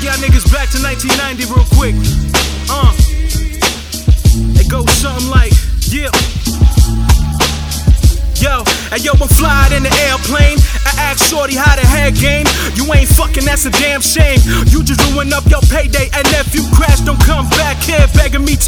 take y'all niggas back to 1990 real quick. Uh, it goes something like, yeah. Yo, and yo, I'm flying in the airplane. I ask Shorty how the head game. You ain't fucking, that's a damn shame. You just ruin up your payday. And if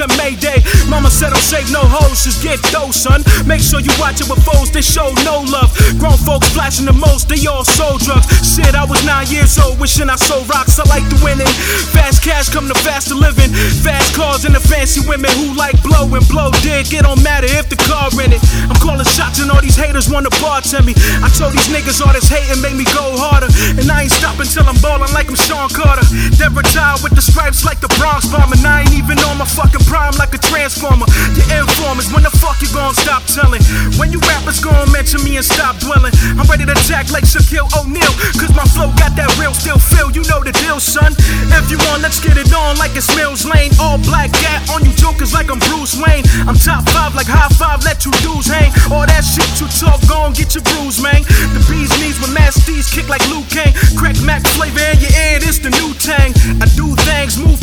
to Mayday. Mama said don't save no hoes, just get those, son. Make sure you watch it with foes, they show no love. Grown folks flashing the most, they all sold drugs. Shit, I was nine years old, wishing I sold rocks. I like the winning. Fast cash come to faster living. Fast cars and the fancy women who like blow and blow dick. It don't matter if the car in it. I'm calling shots and all these haters wanna bartend me. I told these niggas all this hating make me go harder. And I ain't stopping till I'm ballin' like I'm Sean Carter. Never with the stripes like the Bronx bomber. And I ain't even on my fucking prime like a transformer. Your informers, when the fuck you gon' stop telling? When you rappers gon' mention me and stop dwelling? I'm ready to jack like Shaquille O'Neal. Cause my flow got that real still feel. You know the deal, son. If you want, let's get it on like it's Mills Lane. All black gat on you jokers like I'm Bruce Wayne. I'm top five like high five, let you dudes hang. All that shit you talk, gon' get your bruise, man. The bees knees with Masties kick like Luke Kane. Craig Mack flavor in your ear, this the new tang.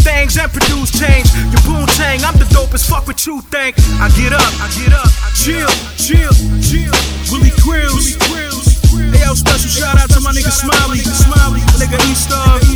Things, and produce change. You boom tang, I'm the dopest, fuck what you think. I get up, I get up, I chill, chill, chill. Willie Crillz. Hey, yo, special shout out to my nigga Smiley, Smiley, nigga East Star.